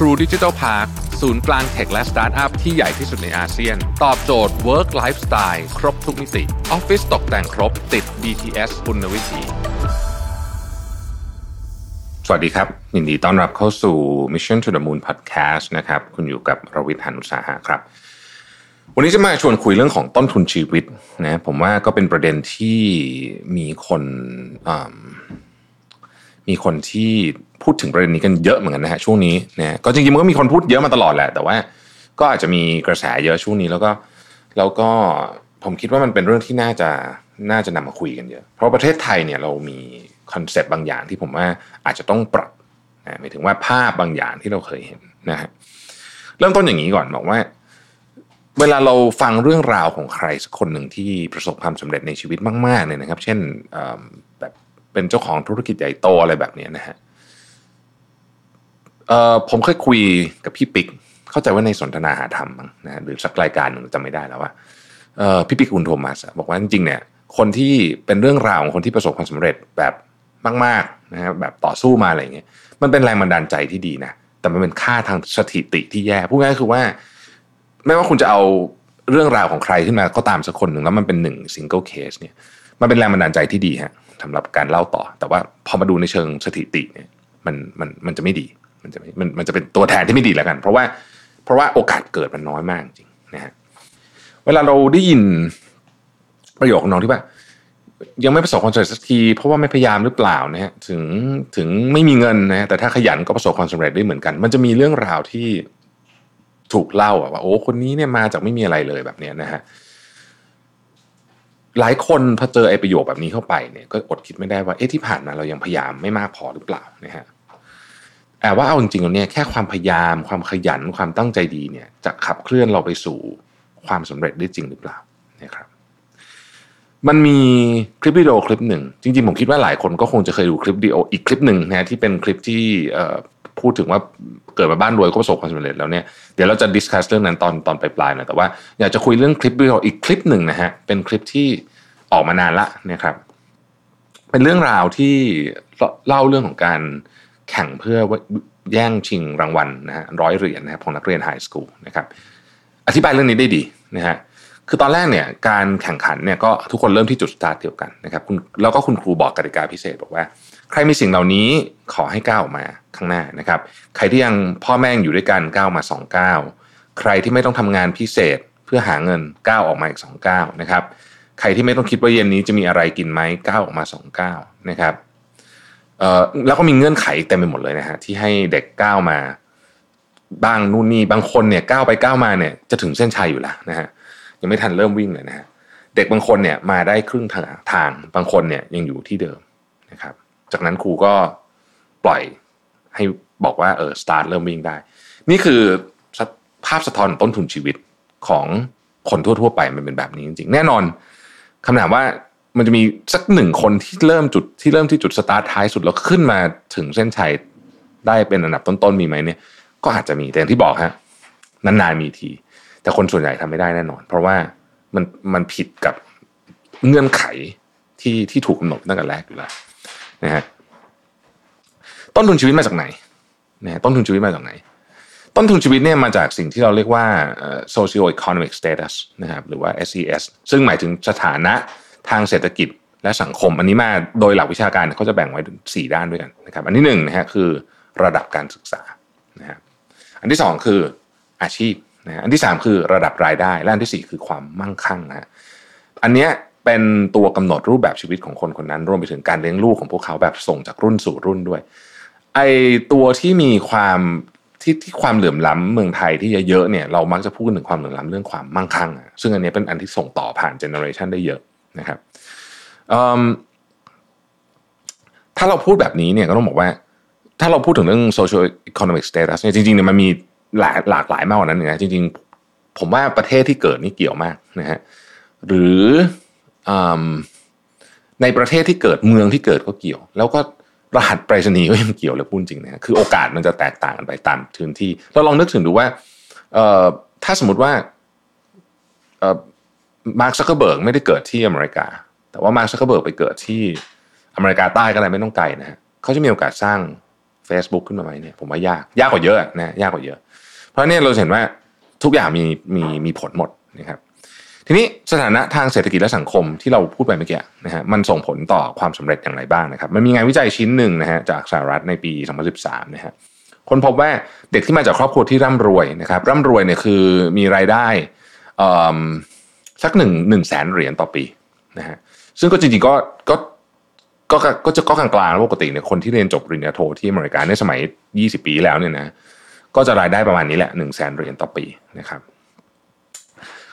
True Digital Park ศูนย์กลางเทคและสตาร์ทอัพที่ใหญ่ที่สุดในอาเซียน ตอบโจทย์ Work Lifestyle ครบทุกมิติออฟฟิศตกแต่งครบติด BTS คุณวิธีสวัสดีครับ ยินดีต้อนรับเข้าสู่ Mission to the Moon Podcast นะครับ คุณอยู่กับรวิทยานุสาหะครับ วันนี้จะมาชวนคุยเรื่องของต้นทุนชีวิตนะผมว่าก็เป็นประเด็นที่มีคนมีคนที่ พูดถึงประเด็นนี้กันเยอะเหมือนกันนะฮะช่วงนี้นะก็จริงๆมันก็มีคนพูดเยอะมาตลอดแหละ แต่ว่าก็อาจจะมีกระแสเยอะช่วงนี้แล้วก็แล้วก็ผมคิดว่ามันเป็นเรื่องที่น่าจะน่าจะนำมาคุยกันเยอะ เพราะประเทศไทยเนี่ยเรามีคอนเซปต์บางอย่างที่ผมว่าอาจจะต้องปรับนะหมายถึงว่าภาพบางอย่างที่เราเคยเห็นนะฮะเริ่มต้นอย่างนี้ก่อนบอกว่า เวลาเราฟังเรื่องราวของใครสักคนหนึ่งที่ประสบความสำเร็จในชีวิตมากๆเนี่ยนะครับ เช่นแบบเป็นเจ้าของธุรกิจใหญ่โตอะไรแบบนี้นะฮะ เอ่อผมเคยคุยกับพี่ปิ๊กเข้าใจว่าในสนทนาหาธรรมนะฮะหรือสักรายการหนึ่งจำไม่ได้แล้วว่าเอ่อพี่ปิ๊กอุนโทมัสบอกว่าจริงๆเนี่ย คนที่เป็นเรื่องราวของคนที่ประสบความสำเร็จแบบมากๆนะครับแบบต่อสู้มาอะไรเงี้ยมันเป็นแรงบันดาลใจที่ดีนะแต่มันเป็นค่าทางสถิติที่แย่พูดง่ายคือว่า ไม่ว่าคุณจะเอาเรื่องราวของใครขึ้นมาก็ตามสักคนหนึ่งแล้วมันเป็นหนึ่ง single case เนี่ยมันเป็นแรงบันดาลใจที่ดีฮะสำหรับการเล่าต่อ แต่ว่าพอมาดูในเชิงสถิติเนี่ยมันมันมันจะไม่ดี มันจะมันมันจะเป็นตัวแทนที่ไม่ดีแล้วกัน เพราะว่าเพราะว่าโอกาสเกิดมันน้อยมากจริงนะฮะเวลาเราได้ยินประโยคของน้องที่ว่า ยังไม่ประสบความสำเร็จสักที เพราะว่าไม่พยายามหรือเปล่านะฮะถึงถึงไม่มีเงินนะ แต่ถ้าขยันก็ประสบความสำเร็จได้เหมือนกัน มันจะมีเรื่องราวที่ถูกเล่าว่า โอ้คนนี้เนี่ยมาจากไม่มีอะไรเลยแบบนี้นะฮะหลายคนพอเจอไอ้ประโยคแบบนี้เข้าไปเนี่ยก็อดคิดไม่ได้ว่าเอ๊ะที่ผ่านมาเรายังพยายามไม่มากพอหรือเปล่านะฮะ แต่ว่าเอาจริงๆแล้วเนี่ยแค่ความพยายาม ความขยันความตั้งใจดีเนี่ยจะขับเคลื่อนเราไปสู่ความสำเร็จได้จริงหรือเปล่านะครับมันมีคลิปวิดีโอคลิปหนึ่ง จริงๆ ผมคิดว่าหลายคนก็คงจะเคยดูคลิปวิดีโออีกคลิปหนึ่งนะที่เป็นคลิปที่พูดถึงว่าเกิดมาบ้านรวยก็ประสบความสำเร็จแล้วเนี่ยเดี๋ยวเราจะ discuss เรื่องนั้นตอนตอนปลายๆนะแต่ว่าอยากจะคุยเรื่องคลิปวิดีโออีกคลิปหนึ่งนะฮะเป็นคลิปที่ออกมานานละนะครับ เป็นเรื่องราวที่เล่าเรื่องของการ แข่งเพื่อแย่งชิงรางวัลนะฮะร้อยเหรียญนะครับของนักเรียน high school นะครับอธิบายเรื่องนี้ได้ดีนะฮะคือตอนแรกเนี่ยการแข่งขันเนี่ยก็ทุกคนเริ่มที่จุดสตาร์ทเดียวกันนะครับคุณแล้วก็คุณครูบอกกติกาพิเศษบอกว่า ใครมีสิ่งเหล่านี้ขอให้ก้าวออกมาข้างหน้านะครับ ใครที่ยังพ่อแม่อยู่ด้วยกันก้าวมา2ก้าวใครที่ไม่ต้องทำงานพิเศษเพื่อหาเงินก้าวออกมาอีก2ก้าวนะครับ ใครที่ไม่ต้องคิดว่าเย็นนี้จะมีอะไรกินไหมก้าวออกมาสองก้าวนะครับ แล้วก็มีเงื่อนไขเต็มไปหมดเลยนะฮะที่ให้เด็กก้าวมาบ้างนู่นนี่บางคนเนี่ยก้าวไปก้าวมาเนี่ยจะถึงเส้นชัยอยู่แล้วนะฮะยังไม่ทันเริ่มวิ่งเลยนะฮะเด็กบางคนเนี่ยมาได้ครึ่งทางทางบางคนเนี่ยยังอยู่ที่เดิมนะครับ จากนั้นครูก็ปล่อยให้บอกว่าเออสตาร์ทเริ่มวิ่งได้ นี่คือภาพสะท้อนต้นทุนชีวิตของคนทั่ว ๆ ไปมันเป็นแบบนี้จริงๆแน่นอนคำถามว่า มันจะมีสักหนึ่งคนที่เริ่มจุดที่เริ่มที่จุดสตาร์ทท้ายสุดแล้วขึ้นมาถึงเส้นชัยได้เป็นอันดับต้นๆมีไหมเนี่ย ก็อาจจะมีแต่อย่างที่บอกฮะนานๆมีที แต่คนส่วนใหญ่ทำไม่ได้แน่นอน เพราะว่ามันมันผิดกับเงื่อนไขที่ที่ถูกกำหนดตั้งแต่แรกอยู่แล้วนะฮะต้นทุนชีวิตมาจากไหนนะต้นทุนชีวิตมาจากไหน ต้นทุนชีวิตเนี่ยมาจากสิ่งที่เราเรียกว่า socio economic status นะครับหรือว่า SES ซึ่งหมายถึงสถานะ ทางเศรษฐกิจและสังคม อันนี้มาโดยหลักวิชาการเขาจะแบ่งไว้ 4 ด้านด้วยกันนะครับ อันที่หนึ่งนะฮะคือระดับการศึกษานะฮะอันที่สองคืออาชีพนะฮะอันที่สามคือระดับรายได้ และอันที่สี่คือความมั่งคั่งนะฮะอันเนี้ยเป็นตัวกำหนดรูปแบบชีวิตของคนคนนั้น รวมไปถึงการเลี้ยงลูกของพวกเขาแบบส่งจากรุ่นสู่รุ่นด้วยไอตัวที่มีความที่ที่ความเหลื่อมล้ำเมืองไทยที่เยอะๆเนี่ยเรามักจะพูดถึงความเหลื่อมล้ำเรื่องความมั่งคั่ง ซึ่งอันนี้เป็นอันที่ส่งต่อผ่าน generation ได้เยอะ นะครับถ้าเราพูดแบบนี้เนี่ยก็ต้องบอกว่า ถ้าเราพูดถึงเรื่อง social economic status เนี่ยจริงๆเนี่ยมันมีหลายหลากหลายมากกว่านั้นนะจริงๆ ผมว่าประเทศที่เกิดนี่เกี่ยวมากนะฮะหรือในประเทศที่เกิดเมืองที่เกิดก็เกี่ยว แล้วก็รหัสไปรษณีย์ก็ยังเกี่ยวเลยพูดจริงนะคือโอกาสมันจะแตกต่างกันไปตามพื้นที่เราลองนึกถึงดูว่าถ้าสมมติว่า มาร์คซักเคอร์เบิร์กไม่ได้เกิดที่อเมริกา แต่ว่ามาร์คซักเคอร์เบิร์กไปเกิดที่อเมริกาใต้ก็เลยไม่ต้องไกลนะฮะเขาจะมีโอกาสสร้าง Facebook ขึ้นมาไหมเนี่ยผมว่ายากยากกว่าเยอะนะยากกว่าเยอะ เพราะเนี่ยเราเห็นว่าทุกอย่างมีมีมีผลหมดนะครับทีนี้สถานะทางเศรษฐกิจและสังคมที่เราพูดไปเมื่อกี้นะฮะมันส่งผลต่อความสำเร็จอย่างไรบ้างนะครับมันมีงานวิจัยชิ้นหนึ่งนะฮะจากสหรัฐในปี 2013 นะฮะคนพบว่าเด็กที่มาจากครอบครัวที่ร่ำรวยนะครับร่ำรวยเนี่ยคือมีรายได้ สักหนึ่งหนึ่งแสนเหรียญต่อปีนะฮะซึ่งก็จริงๆก็ก็ก็ก็จะก็กลางๆปกติเนี่ยคนที่เรียนจบปริญญาโทที่อเมริกาในสมัย 20 ปีแล้วเนี่ยนะก็จะรายได้ประมาณนี้แหละหนึ่งแสนเหรียญต่อปีนะครับ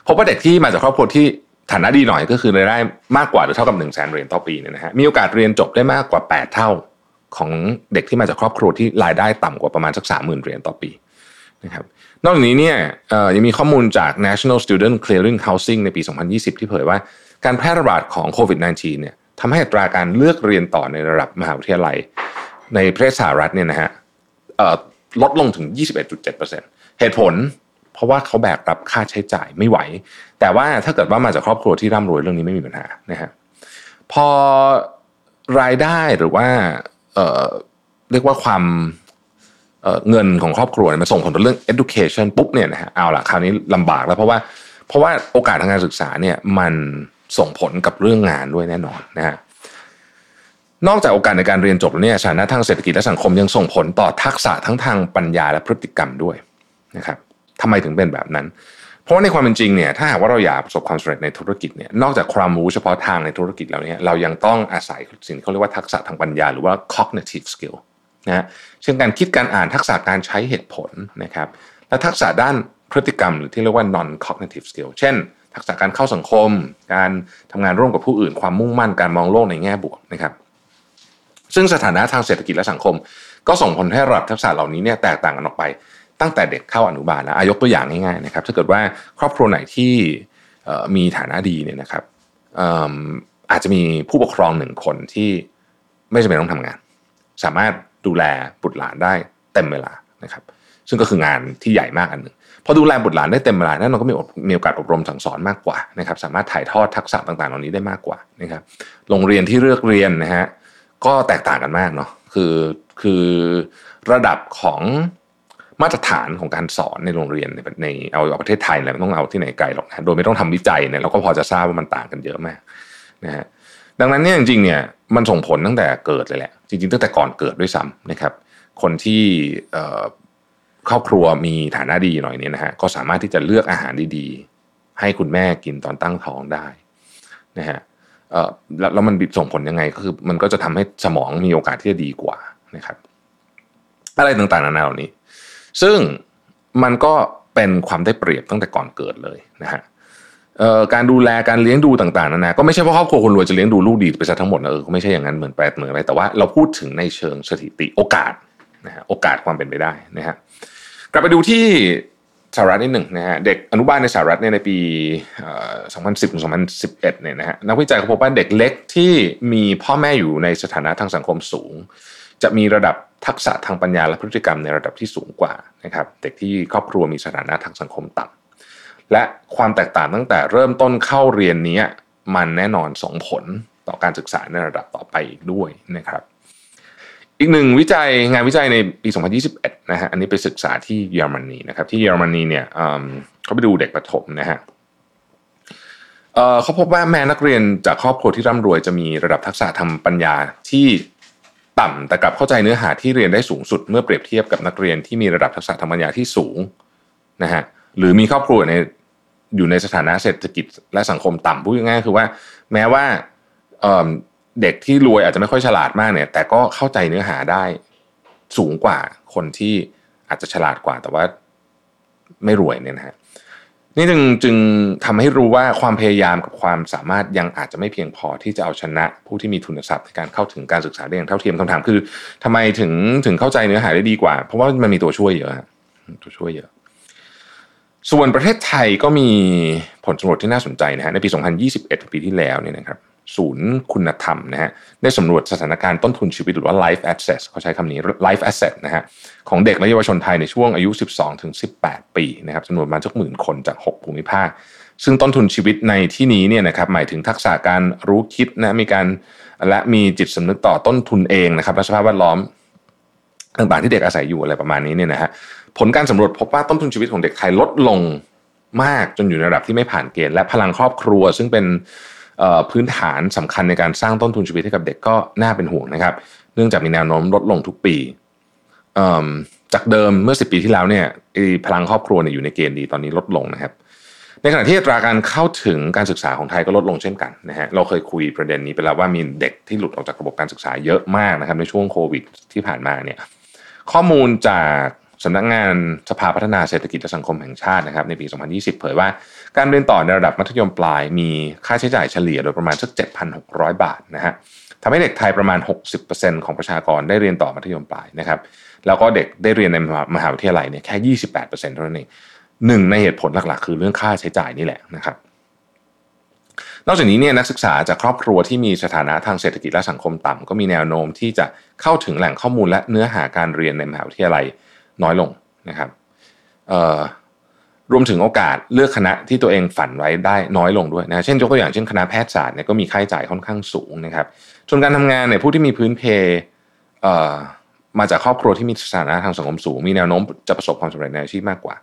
พบว่าเด็กที่มาจากครอบครัวที่ฐานะดีหน่อยก็คือรายได้มากกว่าหรือเท่ากับ1นึ่งแสนเหรียญต่อปีเนี่ยนะฮะมีโอกาสเรียนจบได้มากกว่า 8 เท่าของเด็กที่มาจากครอบครัวที่รายได้ต่ำกว่าประมาณสักสามหมื่นเหรียญต่อปี นะครับนอกจากนี้เนี่ยยังมีข้อมูลจาก National Student Clearing Housing ในปี 2020 ที่เผยว่าการแพร่ระบาดของโควิด -19 เนี่ยทำให้อัตราการเลือกเรียนต่อในระดับมหาวิทยาลัย ในประเทศสหรัฐเนี่ยนะฮะลดลงถึง 21.7%เหตุผลเพราะว่าเขาแบกรับค่าใช้จ่ายไม่ไหว แต่ว่าถ้าเกิดว่ามาจากครอบครัวที่ร่ำรวยเรื่องนี้ไม่มีปัญหานะฮะพอรายได้หรือว่าเเรียกว่าความ เเงินของครอบครัวมันส่งผลต่อเรื่อง education ปุ๊บเนี่ยนะฮะเอาละคราวนี้ลำบากแล้วเพราะว่าเพราะว่าโอกาสทางการศึกษาเนี่ยมันส่งผลกับเรื่องงานด้วยแน่นอนนะฮะนอกจากโอกาสในการเรียนจบแล้วเนี่ยฐานะทางเศรษฐกิจและสังคมยังส่งผลต่อทักษะทั้งทางปัญญาและพฤติกรรมด้วยนะครับทำไมถึงเป็นแบบนั้น เพราะว่าในความเป็นจริงเนี่ยถ้าหากว่าเราอยากประสบความสำเร็จในธุรกิจเนี่ยนอกจากความรู้เฉพาะทางในธุรกิจแล้วเนี่ยเรายังต้องอาศัยสิ่งที่เขาเรียกว่าทักษะทางปัญญาหรือว่า cognitive skill นะเช่นการคิดการอ่านทักษะการใช้เหตุผลนะครับ และทักษะด้านพฤติกรรม หรือที่เรียกว่า non cognitive skill เช่น ทักษะการเข้าสังคม การทำงานร่วมกับผู้อื่น ความมุ่งมั่นการมองโลกในแง่บวกนะครับ ซึ่งสถานะทางเศรษฐกิจและสังคม ก็ส่งผลให้ระดับทักษะเหล่านี้เนี่ยแตกต่างกันออกไป ตั้งแต่เด็กเข้าอนุบาลแล้วอายกตัวอย่างง่ายๆนะครับ ถ้าเกิดว่าครอบครัวไหนที่มีฐานะดีเนี่ยนะครับอาจจะมีผู้ปกครองหนึ่งคนที่ไม่จำเป็นต้องทำงาน สามารถ ดูแลบุตรหลานได้เต็มเวลานะครับ ซึ่งก็คืองานที่ใหญ่มากอันหนึ่งพอดูแลบุตรหลานได้เต็มเวลาแน่นอนก็มีมีโอกาสอบรมสั่งสอนมากกว่านะครับ สามารถถ่ายทอดทักษะต่างๆ เหล่านี้ได้มากกว่านะครับ โรงเรียนที่เลือกเรียนนะฮะก็แตกต่างกันมากเนาะคือคือระดับของมาตรฐานของการสอนในโรงเรียนในเอาเอาประเทศไทยเนี่ยไม่ต้องเอาที่ไหนไกลหรอกนะโดยไม่ต้องทำวิจัยเนี่ยเราก็พอจะทราบว่ามันต่างกันเยอะมากนะฮะ ดังนั้นเนี่ยจริงๆเนี่ยมันส่งผลตั้งแต่เกิดเลยแหละ จริงๆ ตั้งแต่ก่อนเกิดด้วยซ้ำนะครับ คนที่ครอบครัวมีฐานะดีหน่อยเนี่ยนะฮะก็สามารถที่จะเลือกอาหารดีๆ ให้คุณแม่กินตอนตั้งท้องได้นะฮะแล้วมันส่งผลยังไงก็คือมันก็จะทำให้สมองมีโอกาสที่จะดีกว่านะครับ อะไรต่างๆนานาเหล่านี้ ซึ่งมันก็เป็นความได้เปรียบตั้งแต่ก่อนเกิดเลยนะฮะ การดูแลการเลี้ยงดูต่างๆนานาก็ไม่ใช่เพราะครอบครัวคนรวยจะเลี้ยงดูลูกดีไปซะทั้งหมดนะเออไม่ใช่อย่างนั้นเหมือนแปลเหมือนอะไปแต่ว่าเราพูดถึงในเชิงสถิติโอกาสนะฮะโอกาสความเป็นไปได้นะฮะกลับไปดูที่สหรัฐนิดหนึ่งนะฮะเด็กอนุบาลในสหรัฐเนี่ยในปี 2010-2011 เนี่ยนะฮะนักวิจัยเขาพบว่าเด็กเล็กที่มีพ่อแม่อยู่ในสถานะทางสังคมสูง จะมีระดับทักษะทางปัญญาและพฤติกรรมในระดับที่สูงกว่านะครับเด็กที่ครอบครัวมีสถานะทางสังคมต่ำ และความแตกต่างตั้งแต่เริ่มต้นเข้าเรียนนี้มันแน่นอนส่งผลต่อการศึกษาในระดับต่อไปอีกด้วยนะครับ อีกหนึ่งวิจัยงานวิจัยในปี 2021 นะฮะอันนี้ไปศึกษาที่เยอรมนีนะครับที่เยอรมนีเนี่ยเขาไปดูเด็กประถมนะฮะเขาพบว่าแม่นักเรียนจากครอบครัวที่ร่ำรวยจะมีระดับทักษะทางปัญญาที่ต่ำแต่กลับเข้าใจเนื้อหาที่เรียนได้สูงสุดเมื่อเปรียบเทียบกับนักเรียนที่มีระดับทักษะทางปัญญาที่สูงนะฮะ หรือมีครอบครัวในอยู่ในสถานะเศรษฐกิจและสังคมต่ำพูดง่ายๆคือว่า แม้ว่าเเด็กที่รวยอาจจะไม่ค่อยฉลาดมากเนี่ย แต่ก็เข้าใจเนื้อหาได้สูงกว่าคนที่อาจจะฉลาดกว่า แต่ว่าไม่รวยเนี่ยนะฮะนี่จึงจึงทำให้รู้ว่าความพยายามกับความสามารถยังอาจจะไม่เพียงพอที่จะเอาชนะผู้ที่มีทุนทรัพย์ในการเข้าถึงการศึกษาได้อย่างเท่าเทียมคำถามคือทำไมถึงถึงเข้าใจเนื้อหาได้ดีกว่า เพราะว่ามันมีตัวช่วยเยอะตัวช่วยเยอะ ส่วนประเทศไทยก็มีผลสำรวจที่น่าสนใจนะฮะในปี 2021 ปีที่แล้วเนี่ยนะครับศูนย์คุณธรรมนะฮะได้สำรวจสถานการณ์ต้นทุนชีวิตหรือว่า life asset เขาใช้คำนี้ life asset นะฮะของเด็กและเยาวชนไทยในช่วงอายุ 12ถึง18 ปีนะครับจำนวนประมาณสักหมื่นคนจาก 6 ภูมิภาค ซึ่งต้นทุนชีวิตในที่นี้เนี่ยนะครับหมายถึงทักษะการรู้คิดนะมีการและมีจิตสำนึกต่อต้นทุนเองนะครับและสภาพแวดล้อมต่างๆที่เด็กอาศัยอยู่อะไรประมาณนี้เนี่ยนะฮะ ผลการสำรวจพบว่าต้นทุนชีวิตของเด็กไทยลดลงมากจนอยู่ในระดับที่ไม่ผ่านเกณฑ์และพลังครอบครัว ซึ่งเป็นพื้นฐานสำคัญในการสร้างต้นทุนชีวิตให้กับเด็กก็น่าเป็นห่วงนะครับ เนื่องจากมีแนวโน้มลดลงทุกปีจากเดิมเมื่อ 10 ปีที่แล้วเนี่ยพลังครอบครัวเนี่ยอยู่ในเกณฑ์ดีตอนนี้ลดลงนะครับ ในขณะที่อัตราการเข้าถึงการศึกษาของไทยก็ลดลงเช่นกันนะฮะเราเคยคุยประเด็นนี้ไปแล้วว่ามีเด็กที่หลุดออกจากระบบการศึกษาเยอะมากนะครับในช่วงโควิดที่ผ่านมาเนี่ยข้อมูลจาก สำนักงงานสภาพัฒนาเศรษฐกิจและสังคมแห่งชาตินะครับในปี 2020 เผยว่า การเรียนต่อในระดับมัธยมปลายมีค่าใช้จ่ายเฉลี่ยโดยประมาณสัก 7,600 บาทนะฮะทำให้เด็กไทยประมาณ 60%ของประชากรได้เรียนต่อมัธยมปลายนะครับแล้วก็เด็กได้เรียนในมหาวิทยาลัยเนี่ยแค่ 28%เท่านั้นเองหนึ่งในเหตุผลหลักๆ คือเรื่องค่าใช้จ่ายนี่แหละนะครับนอกจากนี้เนี่ยนักศึกษาจากครอบครัวที่มีสถานะทางเศรษฐกิจและสังคมต่ำก็มีแนวโน้มที่จะเข้าถึงแหล่งข้อมูลและเนื้อหาการเรียนในมหาวิทยาลัย น้อยลงนะครับรวมถึงโอกาสเลือกคณะที่ตัวเองฝันไว้ได้น้อยลงด้วยนะเช่นยกตัวอย่างเช่นคณะแพทยศาสตร์เนี่ยก็มีค่าใช้จ่ายค่อนข้างสูงนะครับส่วนการทำงานเนี่ยผู้ที่มีพื้นเพมาจากครอบครัวที่มีสถานะทางสังคมสูง มีแนวโน้มจะประสบความสำเร็จในอาชีพมากกว่า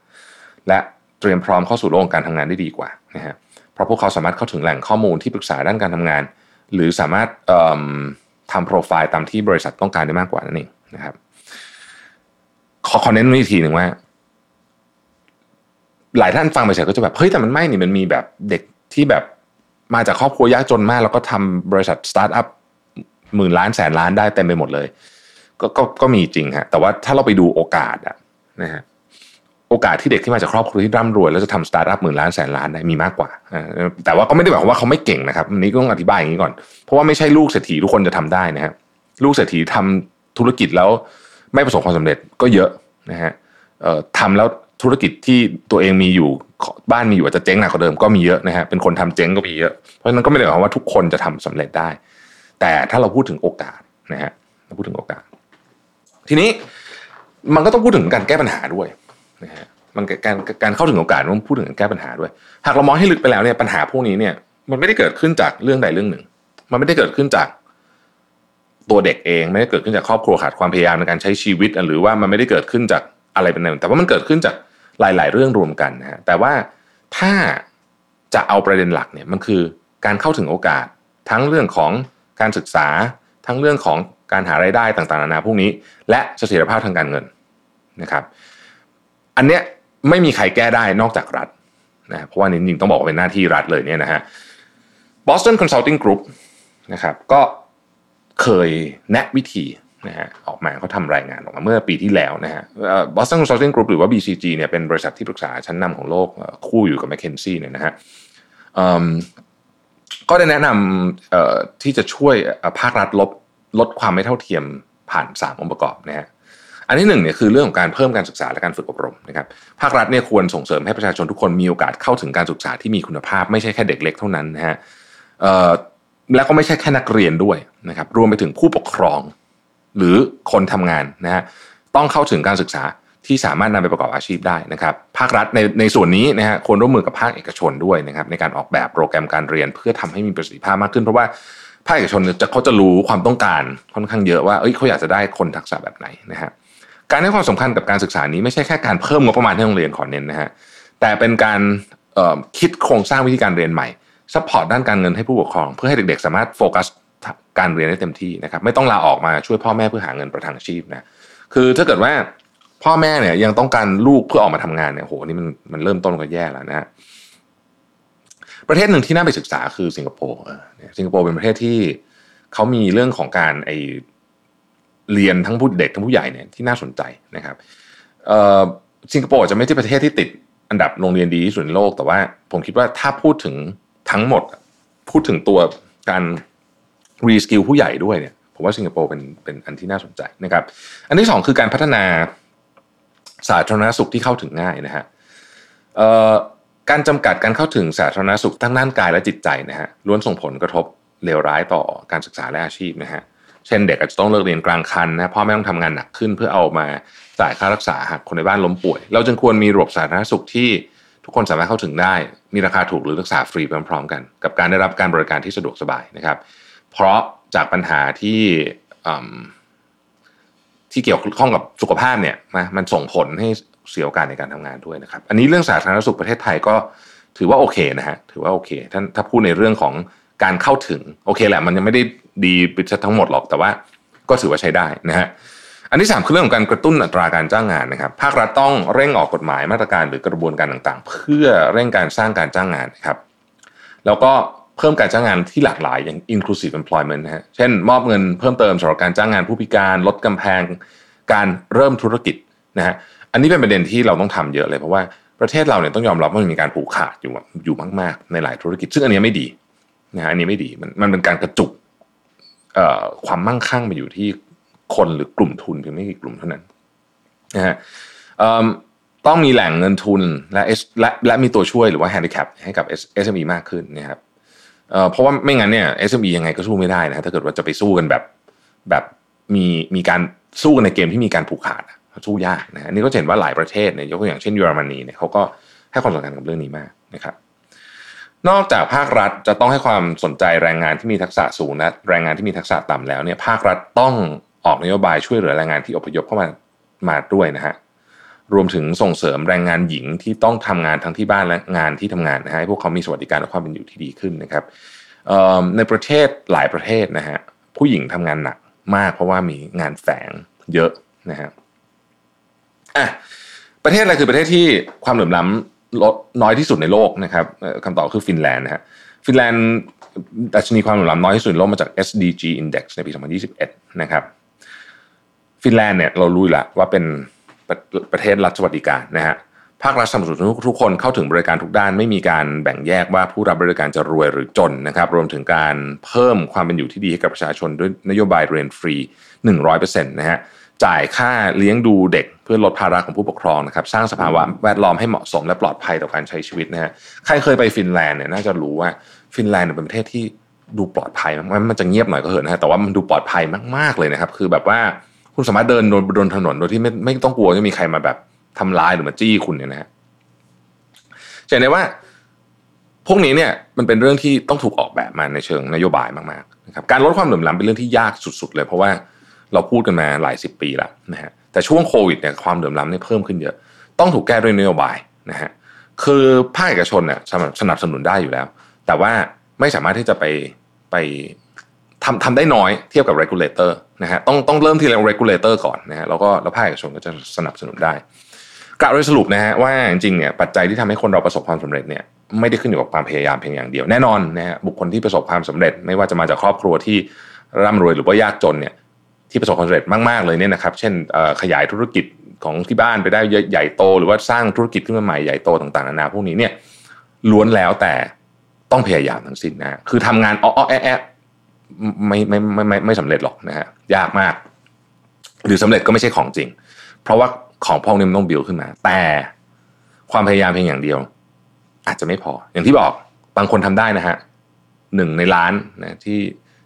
และเตรียมพร้อมเข้าสู่โลกการทำงานได้ดีกว่านะฮะเพราะพวกเขาสามารถเข้าถึงแหล่งข้อมูลที่ปรึกษาด้านการทำงาน หรือสามารถทำโปรไฟล์ตามที่บริษัทต้องการได้มากกว่านั่นเองนะครับ ขอคอนเน้นอีกทีหนึ่งว่า หลายท่านฟังไปเฉยก็จะแบบเฮ้ยแต่มันไม่นี่มันมีแบบเด็กที่แบบมาจากครอบครัวยากจนมาก แล้วก็ทำบริษัทสตาร์ทอัพหมื่นล้านแสนล้านได้เต็มไปหมดเลย ก็ก็ก็มีจริงฮะแต่ว่าถ้าเราไปดูโอกาสอะนะฮะโอกาสที่เด็กที่มาจากครอบครัวที่ร่ำรวยแล้วจะทำสตาร์ทอัพหมื่นล้านแสนล้านได้มีมากกว่าแต่ว่าก็ไม่ได้บอกว่าเขาไม่เก่งนะครับนี้ก็ต้องอธิบายอย่างนี้ก่อน เพราะว่าไม่ใช่ลูกเศรษฐีทุกคนจะทำได้นะฮะลูกเศรษฐีทำธุรกิจแล้ว ไม่ประสบความสำเร็จก็เยอะนะฮะทำแล้วธุรกิจที่ตัวเองมีอยู่บ้านมีอยู่อาจจะเจ๊งหนักกว่าเดิมก็มีเยอะนะฮะเป็นคนทำเจ๊งก็มีเยอะ เพราะฉะนั้นก็ไม่ได้หมายความว่าทุกคนจะทำสำเร็จได้ แต่ถ้าเราพูดถึงโอกาสนะฮะเราพูดถึงโอกาส ทีนี้มันก็ต้องพูดถึงการแก้ปัญหาด้วยนะฮะมันการการเข้าถึงโอกาสมันพูดถึงการแก้ปัญหาด้วย หากเรามองให้ลึกไปแล้วเนี่ยปัญหาพวกนี้เนี่ยมันไม่ได้เกิดขึ้นจากเรื่องใดเรื่องหนึ่ง มันไม่ได้เกิดขึ้นจาก ตัวเด็กเองไม่ได้เกิดขึ้นจากครอบครัวขาดความพยายามในการใช้ชีวิต หรือว่ามันไม่ได้เกิดขึ้นจากอะไรเป็นอะไรแต่ว่ามันเกิดขึ้นจากหลาย ๆ เรื่องรวมกันนะฮะแต่ว่าถ้าจะเอาประเด็นหลักเนี่ยมันคือการเข้าถึงโอกาส ทั้งเรื่องของการศึกษา ทั้งเรื่องของการหารายได้ต่างๆนานาพวกนี้ และเสถียรภาพทางการเงินนะครับอันเนี้ยไม่มีใครแก้ได้นอกจากรัฐนะเพราะว่านี่จริงๆต้องบอกว่าเป็นหน้าที่รัฐเลยเนี่ยนะฮะ Boston Consulting Group นะครับก็ เคยแนะวิธีนะฮะออกมาเขาทำรายงานออกมาเมื่อปีที่แล้วนะฮะ Boston Consulting Group หรือว่า BCG เนี่ยเป็นบริษัทที่ปรึกษาชั้นนำของโลกคู่อยู่กับ McKinsey เนี่ยนะฮะก็ได้แนะนำที่จะช่วยภาครัฐลดลดความไม่เท่าเทียมผ่าน 3 องค์ประกอบนะฮะอันที่หนึ่งเนี่ยคือเรื่องของการเพิ่มการศึกษาและการฝึกอบรมนะครับภาครัฐเนี่ยควรส่งเสริมให้ประชาชนทุกคนมีโอกาสเข้าถึงการศึกษาที่มีคุณภาพไม่ใช่แค่เด็กเล็กเท่านั้นนะฮะ แล้วก็ไม่ใช่แค่นักเรียนด้วยนะครับรวมไปถึงผู้ปกครอง หรือคนทำงานนะฮะต้องเข้าถึงการศึกษาที่สามารถนำไปประกอบอาชีพได้นะครับ ภาครัฐในในส่วนนี้นะฮะควรร่วมมือกับภาคเอกชนด้วยนะครับ ในการออกแบบโปรแกรมการเรียนเพื่อทำให้มีประสิทธิภาพมากขึ้นเพราะว่าภาคเอกชนจะเขาจะรู้ความต้องการค่อนข้างเยอะว่าเอ้ยเขาอยากจะได้คนทักษะแบบไหนนะฮะการให้ความสำคัญกับการศึกษานี้ไม่ใช่แค่การเพิ่มงบประมาณที่โรงเรียนขอเน้นนะฮะแต่เป็นการคิดโครงสร้างวิธีการเรียนใหม่ support ด้านการเงินให้ผู้ปกครอง เพื่อให้เด็กๆ สามารถโฟกัสการเรียนได้เต็มที่นะครับไม่ต้องลาออกมาช่วยพ่อแม่เพื่อหาเงินประทังชีพนะคือถ้าเกิดว่าพ่อแม่เนี่ยยังต้องการลูกเพื่อออกมาทำงานเนี่ยโหนี่มันมันเริ่มต้นก็แย่แล้วนะประเทศหนึ่งที่น่าไปศึกษาคือสิงคโปร์สิงคโปร์เป็นประเทศที่เขามีเรื่องของการไอเรียนทั้งผู้เด็กทั้งผู้ใหญ่เนี่ยที่น่าสนใจนะครับสิงคโปร์จะไม่ใช่ประเทศที่ติดอันดับโรงเรียนดีที่สุดในโลก แต่ว่าผมคิดว่าถ้าพูดถึง ทั้งหมด พูดถึงตัวการ reskill ผู้ใหญ่ด้วยเนี่ยผมว่าสิงคโปร์เป็นเป็นอันที่น่าสนใจนะครับ อันที่สองคือการพัฒนาสาธารณสุขที่เข้าถึงง่ายนะฮะการจำกัดการเข้าถึงสาธารณสุขทั้งด้านกายและจิตใจนะฮะล้วนส่งผลกระทบเลวร้ายต่อการศึกษาและอาชีพนะฮะเช่นเด็กอาจจะต้องเลิกเรียนกลางคันนะพ่อแม่ต้องทำงานหนักขึ้นเพื่อเอามาจ่ายค่ารักษาหากคนในบ้านล้มป่วย เราจึงควรมีระบบสาธารณสุขที่ ทุกคนสามารถเข้าถึงได้ มีราคาถูกหรือรักษาฟรีพร้อมๆ กัน กับการได้รับการบริการที่สะดวกสบายนะครับ เพราะจากปัญหาที่ที่เกี่ยวข้องกับสุขภาพเนี่ยมามันส่งผลให้เสียโอกาสในการทำงานด้วยนะครับ อันนี้เรื่องสาธารณสุขประเทศไทยก็ถือว่าโอเคนะฮะถือว่าโอเคท่านถ้าพูดในเรื่องของการเข้าถึงโอเคแหละ มันยังไม่ได้ดีไปทั้งหมดหรอกแต่ว่าก็ถือว่าใช้ได้นะฮะ อันที่ 3 คือเรื่องของการกระตุ้นอัตราการจ้างงานนะครับ ภาครัฐต้องเร่งออกกฎหมายมาตรการหรือกระบวนการต่างๆ เพื่อเร่งการสร้างการจ้างงานนะครับ แล้วก็เพิ่มการจ้างงานที่หลากหลายอย่าง inclusive employment นะฮะ เช่น มอบเงินเพิ่มเติมสำหรับการจ้างงานผู้พิการลดกำแพง การเริ่มธุรกิจนะฮะ อันนี้เป็นประเด็นที่เราต้องทำเยอะเลยเพราะว่าประเทศเราเนี่ยต้องยอมรับว่ามันมีการผูกขาดอยู่อยู่มากๆ ในหลายธุรกิจ ซึ่งอันนี้ไม่ดีนะฮะอันนี้ไม่ดีมันมันเป็นการกระจุกความมั่งคั่งมาอยู่ที่ คนหรือกลุ่มทุนเพียงไม่กี่กลุ่มเท่านั้นนะฮะต้องมีแหล่งเงินทุนและและและมีตัวช่วยหรือว่าแฮนดิแคปให้กับ SME มากขึ้นนะครับเพราะว่าไม่งั้นเนี่ย SME ยังไงก็สู้ไม่ได้นะถ้าเกิดว่าจะไปสู้กันแบบแบบมีมีการสู้กันในเกมที่มีการผูกขาดสู้ยากนะอันนี้ก็เห็นว่าหลายประเทศเนี่ยยกตัวอย่างเช่นเยอรมนีเนี่ยเขาก็ให้ความสำคัญกับเรื่องนี้มากนะครับ นอกจากภาครัฐจะต้องให้ความสนใจแรงงานที่มีทักษะสูงและแรงงานที่มีทักษะต่ำแล้วเนี่ยภาครัฐต้อง ออกนโยบายช่วยเหลือแรงงานที่อพยพเข้ามามาด้วยนะฮะรวมถึงส่งเสริมแรงงานหญิงที่ต้องทำงานทั้งที่บ้านและงานที่ทำงานนะฮะให้พวกเขามีสวัสดิการและความเป็นอยู่ที่ดีขึ้นนะครับในประเทศหลายประเทศนะฮะผู้หญิงทำงานหนักมาก เพราะว่ามีงานแฝงเยอะนะฮะอะประเทศอะไรคือประเทศที่ความเหลื่อมล้ำลดน้อยที่สุดในโลกนะครับคำตอบคือฟินแลนด์นะฮะฟินแลนด์ดัชนีความเหลื่อมล้ำน้อยที่สุดในโลกมาจาก SDG Index ในปี 2021 นะครับ ฟินแลนด์เนี่ยเรารู้แล้วว่าเป็นประเทศรัฐสวัสดิการนะฮะภาครัฐสนับสนุนทุกคนเข้าถึงบริการทุกด้านไม่มีการแบ่งแยกว่าผู้รับบริการจะรวยหรือจนนะครับ รวมถึงการเพิ่มความเป็นอยู่ที่ดีให้กับประชาชนด้วยนโยบายเรียนฟรี 100%นะฮะจ่ายค่าเลี้ยงดูเด็กเพื่อลดภาระของผู้ปกครองนะครับ สร้างสภาวะแวดล้อมให้เหมาะสมและปลอดภัยต่อการใช้ชีวิตนะฮะใครเคยไปฟินแลนด์เนี่ยน่าจะรู้ว่าฟินแลนด์เป็นประเทศที่ดูปลอดภัยมากมันจะเงียบหน่อยก็เถอะนะฮะแต่ว่ามันดูปลอดภัยมากๆเลยนะครับ คือแบบว่า คุณสามารถเดินบนถนนโดยที่ไม่ไม่ต้องกลัวจะมีใครมาแบบทำร้ายหรือมาจี้คุณเนี่ยนะฮะจะเห็นได้ว่าพวกนี้เนี่ยมันเป็นเรื่องที่ต้องถูกออกแบบมาในเชิงนโยบายมากๆนะครับการลดความเหลื่อมล้ำเป็นเรื่องที่ยากสุดๆเลย เพราะว่าเราพูดกันมาหลายสิบปีแล้วนะฮะแต่ช่วงโควิดเนี่ยความเหลื่อมล้ำเนี่ยเพิ่มขึ้นเยอะ ต้องถูกแก้ด้วยนโยบายนะฮะคือภาคเอกชนเนี่ยสนับสนุนได้อยู่แล้ว แต่ว่าไม่สามารถที่จะไปไป ทำทำได้น้อยเทียบกับ regulator นะฮะต้องต้องเริ่มที่ regulator ก่อนนะฮะแล้วก็แล้วภาคเอกชนก็จะสนับสนุนได้กล่าวโดยสรุปนะฮะว่าจริงเนี่ยปัจจัยที่ทำให้คนเราประสบความสำเร็จเนี่ยไม่ได้ขึ้นอยู่กับความพยายามเพียงอย่างเดียวแน่นอนนะฮะบุคคลที่ประสบความสำเร็จ ไม่ว่าจะมาจากครอบครัวที่ร่ำรวยหรือว่ายากจนเนี่ยที่ประสบความสำเร็จมากๆเลยเนี่ยนะครับ เช่นขยายธุรกิจของที่บ้านไปได้ใหญ่โต หรือว่าสร้างธุรกิจขึ้นมาใหม่ใหญ่โตต่างๆนานาพวกนี้เนี่ยล้วนแล้วแต่ต้องพยายามทั้งสิ้นนะคือทำงานอ้อแอะ ไม่ไม่ไม่ไม่ไม่สำเร็จหรอกนะฮะยากมาก หรือสำเร็จก็ไม่ใช่ของจริง เพราะว่าของพวกนี้มันต้องบิวขึ้นมา แต่ความพยายามเพียงอย่างเดียว อาจจะไม่พอ อย่างที่บอกบางคนทำได้นะฮะหนึ่งในล้านนะที่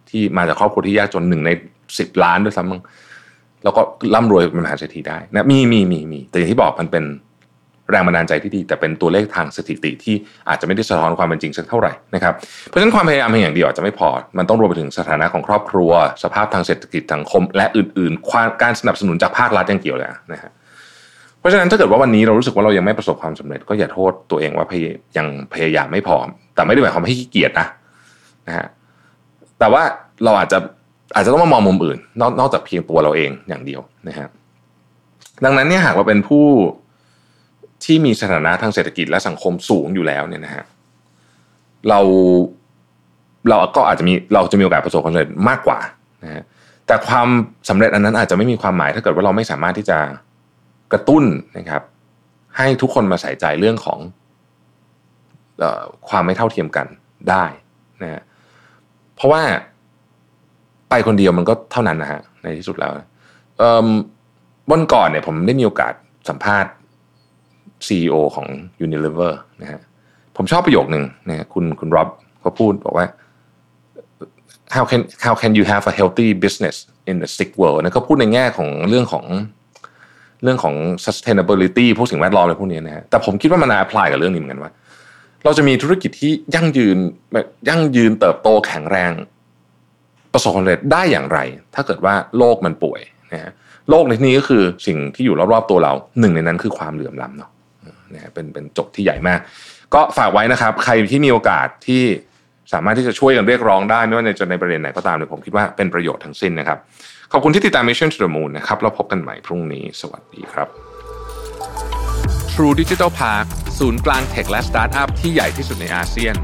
ที่มาจากครอบครัวที่ยากจนหนึ่งในสิบล้านด้วยซ้ำแล้วก็ร่ำรวยเป็นมหาเศรษฐีได้นะมีมีมีมีแต่อย่างที่บอกมันเป็น แรงบันดาลใจที่ดี แต่เป็นตัวเลขทางสถิติที่อาจจะไม่ได้สะท้อนความเป็นจริงสักเท่าไหร่นะครับเพราะฉะนั้นความพยายามเพียงอย่างเดียวอาจจะไม่พอ มันต้องรวมไปถึงสถานะของครอบครัว สภาพทางเศรษฐกิจสังคม และอื่นๆการสนับสนุนจากภาครัฐยังเกี่ยวเลยนะฮะเพราะฉะนั้นถ้าเกิดว่าวันนี้เรารู้สึกว่าเรายังไม่ประสบความสำเร็จก็อย่าโทษตัวเองว่ายังพยายามไม่พอ แต่ไม่ได้หมายความว่าขี้เกียจนะนะฮะแต่ว่าเราอาจจะอาจจะต้องมามองมุมอื่น นอกนอกจากเพียงตัวเราเองอย่างเดียวนะฮะดังนั้นเนี่ยหากว่าเป็นผู้ ที่มีสถานะทางเศรษฐกิจและสังคมสูงอยู่แล้วเนี่ยนะฮะเราเราก็อาจจะมีเราจะมีโอกาสประสบความสำเร็จมากกว่านะฮะแต่ความสำเร็จอันนั้นอาจจะไม่มีความหมายถ้าเกิดว่าเราไม่สามารถที่จะกระตุ้นนะครับ ให้ทุกคนมาใส่ใจเรื่องของอความไม่เท่าเทียมกันได้นะฮะเพราะว่าไปคนเดียวมันก็เท่านั้นนะฮะในที่สุดแล้ววันก่อนเนี่ยผมได้มีโอกาสสัมภาษณ์ CEO ของ Unilever นะฮะผมชอบประโยคหนึ่งนะคุณคุณร็อบเขาพูดบอกว่า how can how can you have a healthy business in the sick world นะเขาพูดในแง่ของเรื่องของเรื่องของ sustainability พวกสิ่งแวดล้อมอะไรพวกนี้นะฮะแต่ผมคิดว่ามันน่า apply กับเรื่องนี้เหมือนกันว่า เราจะมีธุรกิจที่ยั่งยืนยั่งยืนเติบโตแข็งแรง ประสบความสำเร็จได้อย่างไร ถ้าเกิดว่าโลกมันป่วยนะฮะโลกในที่นี้ก็คือสิ่งที่อยู่รอบๆตัวเราหนึ่งในนั้นคือความเหลื่อมล้ำเนาะ เนี่ยเป็นเป็นโจทย์ที่ใหญ่มาก ก็ฝากไว้นะครับ ใครที่มีโอกาสที่สามารถที่จะช่วยกันเรียกร้องได้ ไม่ว่าในจะในประเด็นไหนก็ตามเนี่ยผมคิดว่าเป็นประโยชน์ทั้งสิ้นนะครับ ขอบคุณที่ติดตาม Mission to the Moon นะครับเราพบกันใหม่พรุ่งนี้สวัสดีครับ True Digital Park ศูนย์กลาง tech และสตาร์ทอัพที่ใหญ่ที่สุดในอาเซียน